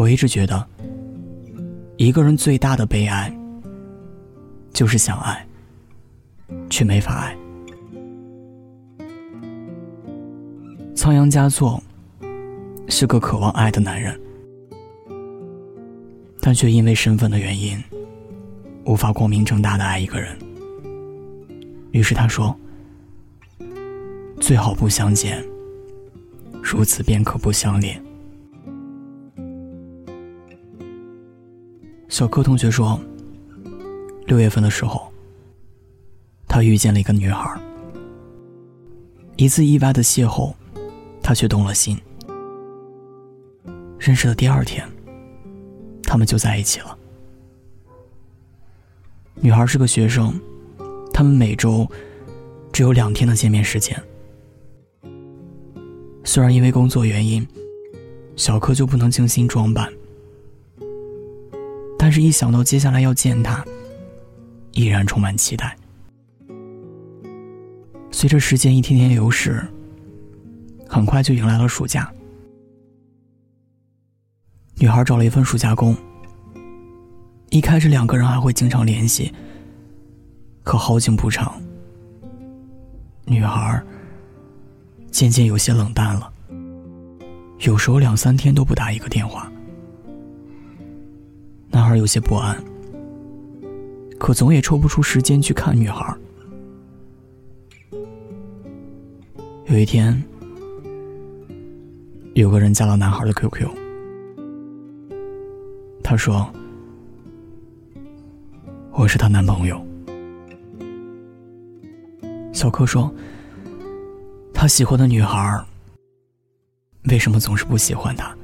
我一直觉得，一个人最大的悲哀，就是想爱，却没法爱。仓央嘉措是个渴望爱的男人，但却因为身份的原因，无法光明正大的爱一个人。于是他说：“最好不相见，如此便可不相恋。”小柯同学说：“六月份的时候，他遇见了一个女孩。一次意外的邂逅，他却动了心。认识的第二天，他们就在一起了。女孩是个学生。”他们每周只有两天的见面时间。虽然因为工作原因，小柯就不能精心装扮，但是一想到接下来要见他，依然充满期待。随着时间一天天流逝，很快就迎来了暑假。女孩找了一份暑假工。一开始两个人还会经常联系。可好景不长，女孩渐渐有些冷淡了，有时候两三天都不打一个电话。男孩有些不安，可总也抽不出时间去看女孩。有一天，有个人加了男孩的 QQ，他说：“我是他男朋友。”小柯说：“他喜欢的女孩，为什么总是不喜欢他？”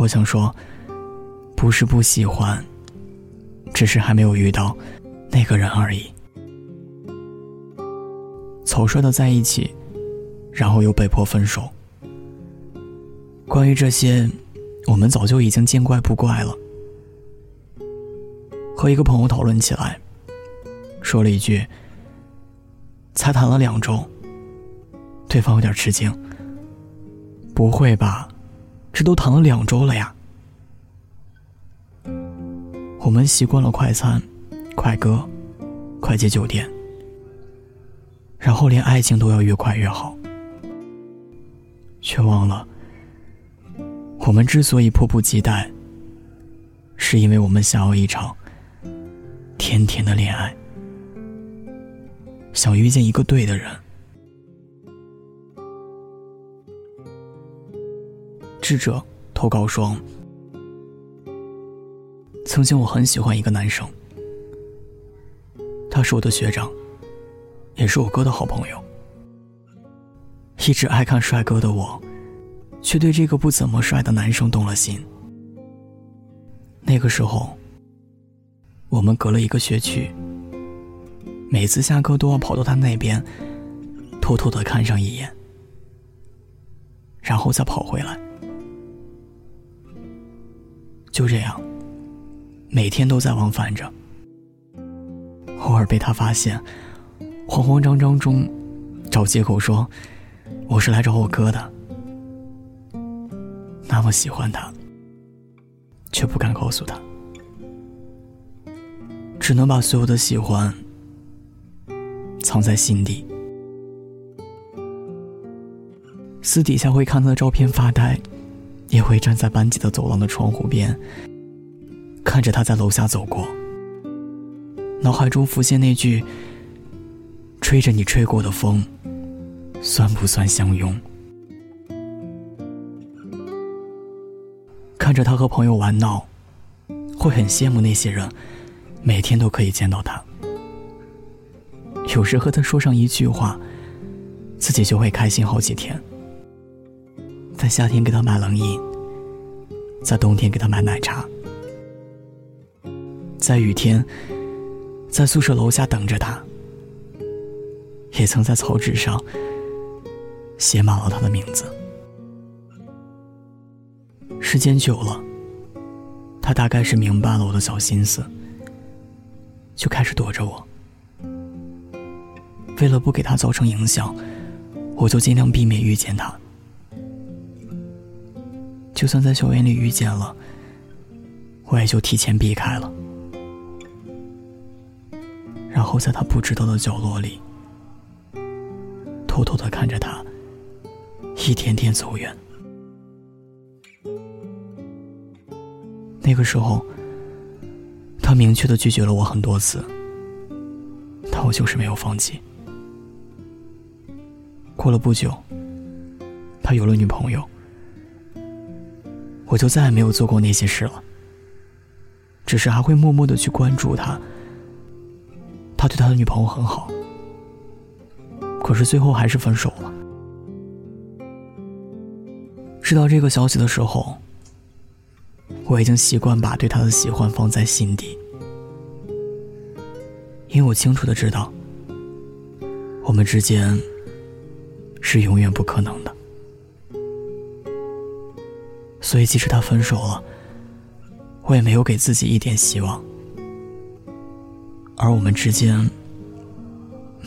我想说，不是不喜欢，只是还没有遇到那个人而已。草率的在一起，然后又被迫分手。关于这些，我们早就已经见怪不怪了。和一个朋友讨论起来。说了一句：“才谈了两周。”对方有点吃惊。“不会吧，这都谈了两周了呀？”我们习惯了快餐、快歌、快捷酒店，然后连爱情都要越快越好，却忘了，我们之所以迫不及待，是因为我们想要一场甜甜的恋爱。想遇见一个对的人。智者投稿说：“曾经我很喜欢一个男生，他是我的学长，也是我哥的好朋友。一直爱看帅哥的我，却对这个不怎么帅的男生动了心。那个时候，我们隔了一个学区。”每次下课都要跑到他那边，偷偷的看上一眼，然后再跑回来。就这样，每天都在往返着。偶尔被他发现，慌慌张张中，找借口说我是来找我哥的。那么喜欢他，却不敢告诉他，只能把所有的喜欢。藏在心底，私底下会看他的照片发呆，也会站在班级的走廊的窗户边，看着他在楼下走过，脑海中浮现那句：“吹着你吹过的风，算不算相拥？”看着他和朋友玩闹，会很羡慕那些人，每天都可以见到他。有时和他说上一句话，自己就会开心好几天。在夏天给他买冷饮，在冬天给他买奶茶，在雨天，在宿舍楼下等着他。也曾在草纸上写满了他的名字。时间久了，他大概是明白了我的小心思，就开始躲着我。为了不给他造成影响，我就尽量避免遇见他。就算在校园里遇见了，我也就提前避开了，然后在他不知道的角落里，偷偷的看着他一天天走远。那个时候，他明确的拒绝了我很多次，但我就是没有放弃。过了不久，他有了女朋友，我就再也没有做过那些事了。只是还会默默的去关注他，他对他的女朋友很好，可是最后还是分手了。知道这个消息的时候，我已经习惯把对他的喜欢放在心底，因为我清楚的知道，我们之间。是永远不可能的，所以即使他分手了，我也没有给自己一点希望。而我们之间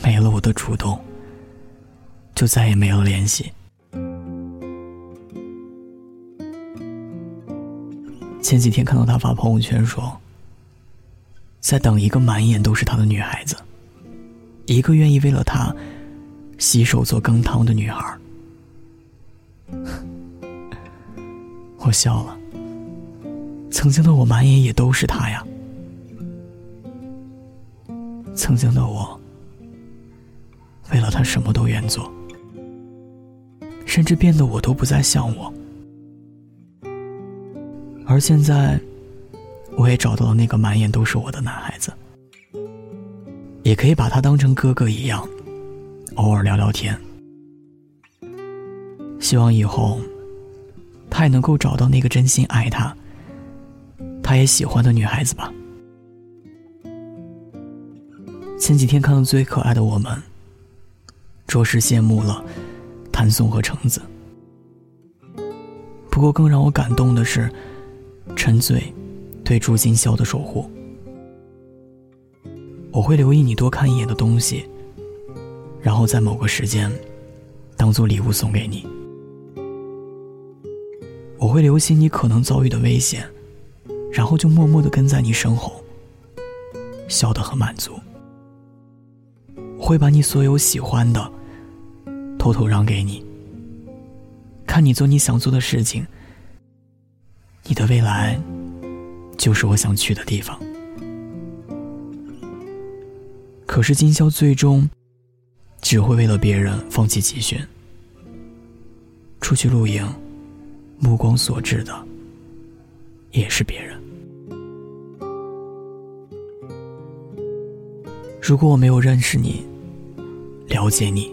没了我的主动，就再也没了联系。前几天看到他发朋友圈说，在等一个满眼都是他的女孩子，一个愿意为了他。洗手做羹汤的女孩，我笑了。曾经的我满眼也都是他呀。曾经的我，为了他什么都愿做，甚至变得我都不再像我。而现在，我也找到了那个满眼都是我的男孩子，也可以把他当成哥哥一样。偶尔聊聊天，希望以后他也能够找到那个真心爱他、他也喜欢的女孩子吧。前几天看到最可爱的我们，着实羡慕了谭松和橙子。不过更让我感动的是陈醉对朱金宵的守护。我会留意你多看一眼的东西。然后在某个时间，当做礼物送给你。我会留心你可能遭遇的危险，然后就默默的跟在你身后，笑得很满足。会把你所有喜欢的，偷偷让给你。看你做你想做的事情，你的未来，就是我想去的地方。可是今宵最终。只会为了别人放弃集训，出去露营，目光所至的也是别人。如果我没有认识你，了解你，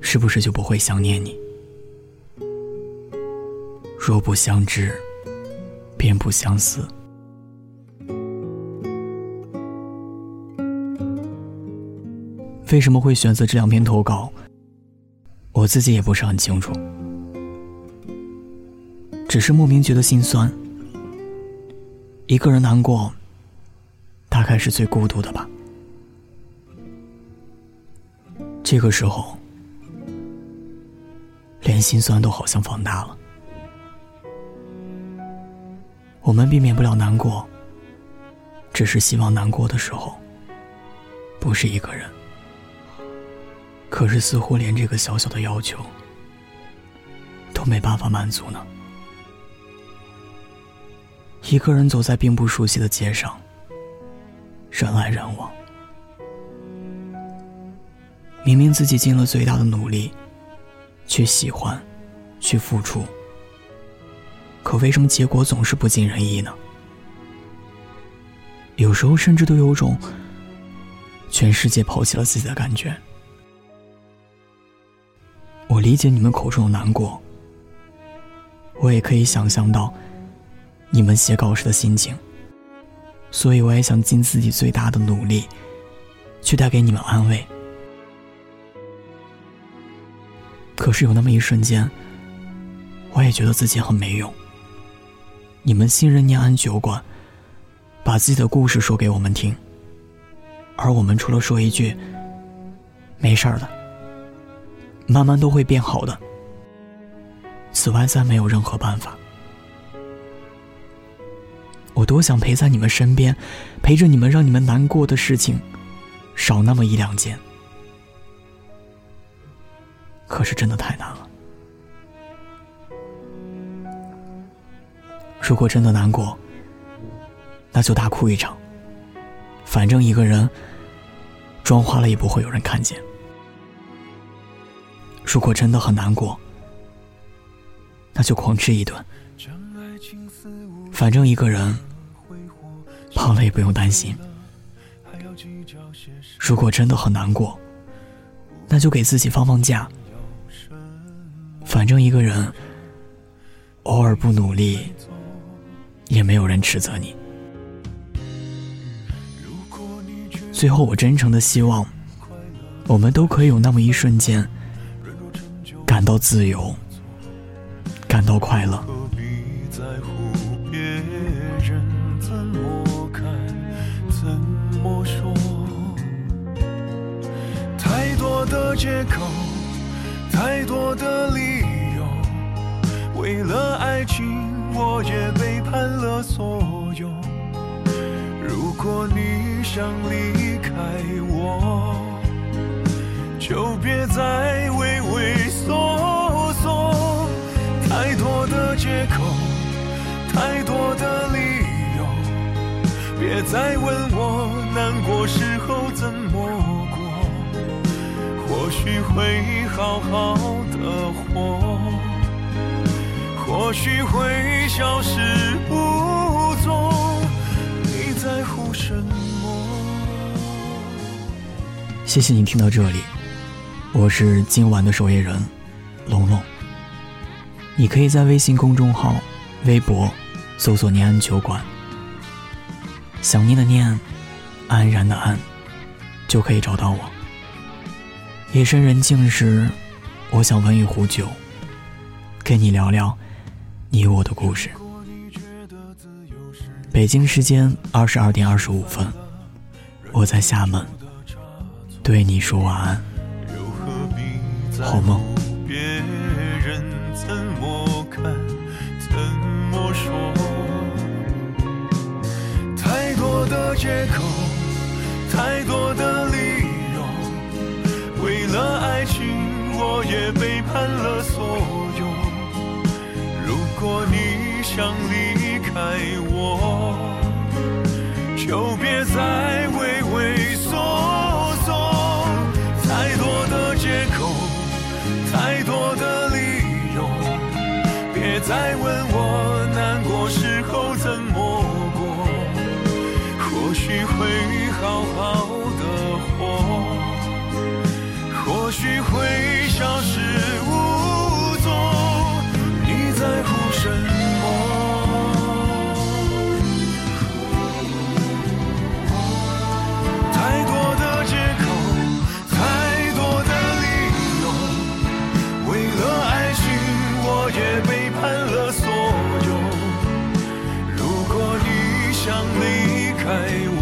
是不是就不会想念你？若不相知，便不相思。为什么会选择这两篇投稿？我自己也不是很清楚，只是莫名觉得心酸。一个人难过，大概是最孤独的吧。这个时候，连心酸都好像放大了。我们避免不了难过，只是希望难过的时候，不是一个人。可是，似乎连这个小小的要求都没办法满足呢。一个人走在并不熟悉的街上，人来人往。明明自己尽了最大的努力，去喜欢，去付出，可为什么结果总是不尽人意呢？有时候，甚至都有种全世界抛弃了自己的感觉。我理解你们口中的难过，我也可以想象到你们写稿时的心情，所以我也想尽自己最大的努力，去带给你们安慰。可是有那么一瞬间，我也觉得自己很没用。你们信任念安酒馆，把自己的故事说给我们听，而我们除了说一句“没事儿的”。慢慢都会变好的。此外再没有任何办法。我多想陪在你们身边，陪着你们，让你们难过的事情少那么一两件。可是真的太难了。如果真的难过，那就大哭一场。反正一个人妆花了也不会有人看见。如果真的很难过，那就狂吃一顿。反正一个人胖了也不用担心。如果真的很难过，那就给自己放放假。反正一个人偶尔不努力，也没有人指责你。最后，我真诚的希望，我们都可以有那么一瞬间，感到自由，感到快乐。借口，太多的理由，为了爱情，我也背叛了所有。如果你想离开我，就别再畏畏缩缩。太多的借口，太多的理由，别再问我难过时候怎么。许会好好的活，或许会消失无踪。你在乎什么？谢谢你听到这里，我是今晚的守夜人，龙龙。你可以在微信公众号、微博搜索“念安酒馆”，想念的念，安然的安，就可以找到我。夜深人静时，我想温一壶酒，跟你聊聊你我的故事。北京时间二十二点二十五分，我在厦门对你说晚安，好梦。太多的借口，太多的，爱情，我也背叛了所有。如果你想离开我，就别再畏畏缩缩。太多的借口，太多的理由，别再问我难过时候怎么过。或许会好好的活。也许会消失无踪你在乎什么太多的借口太多的理由为了爱情我也背叛了所有如果你想离开我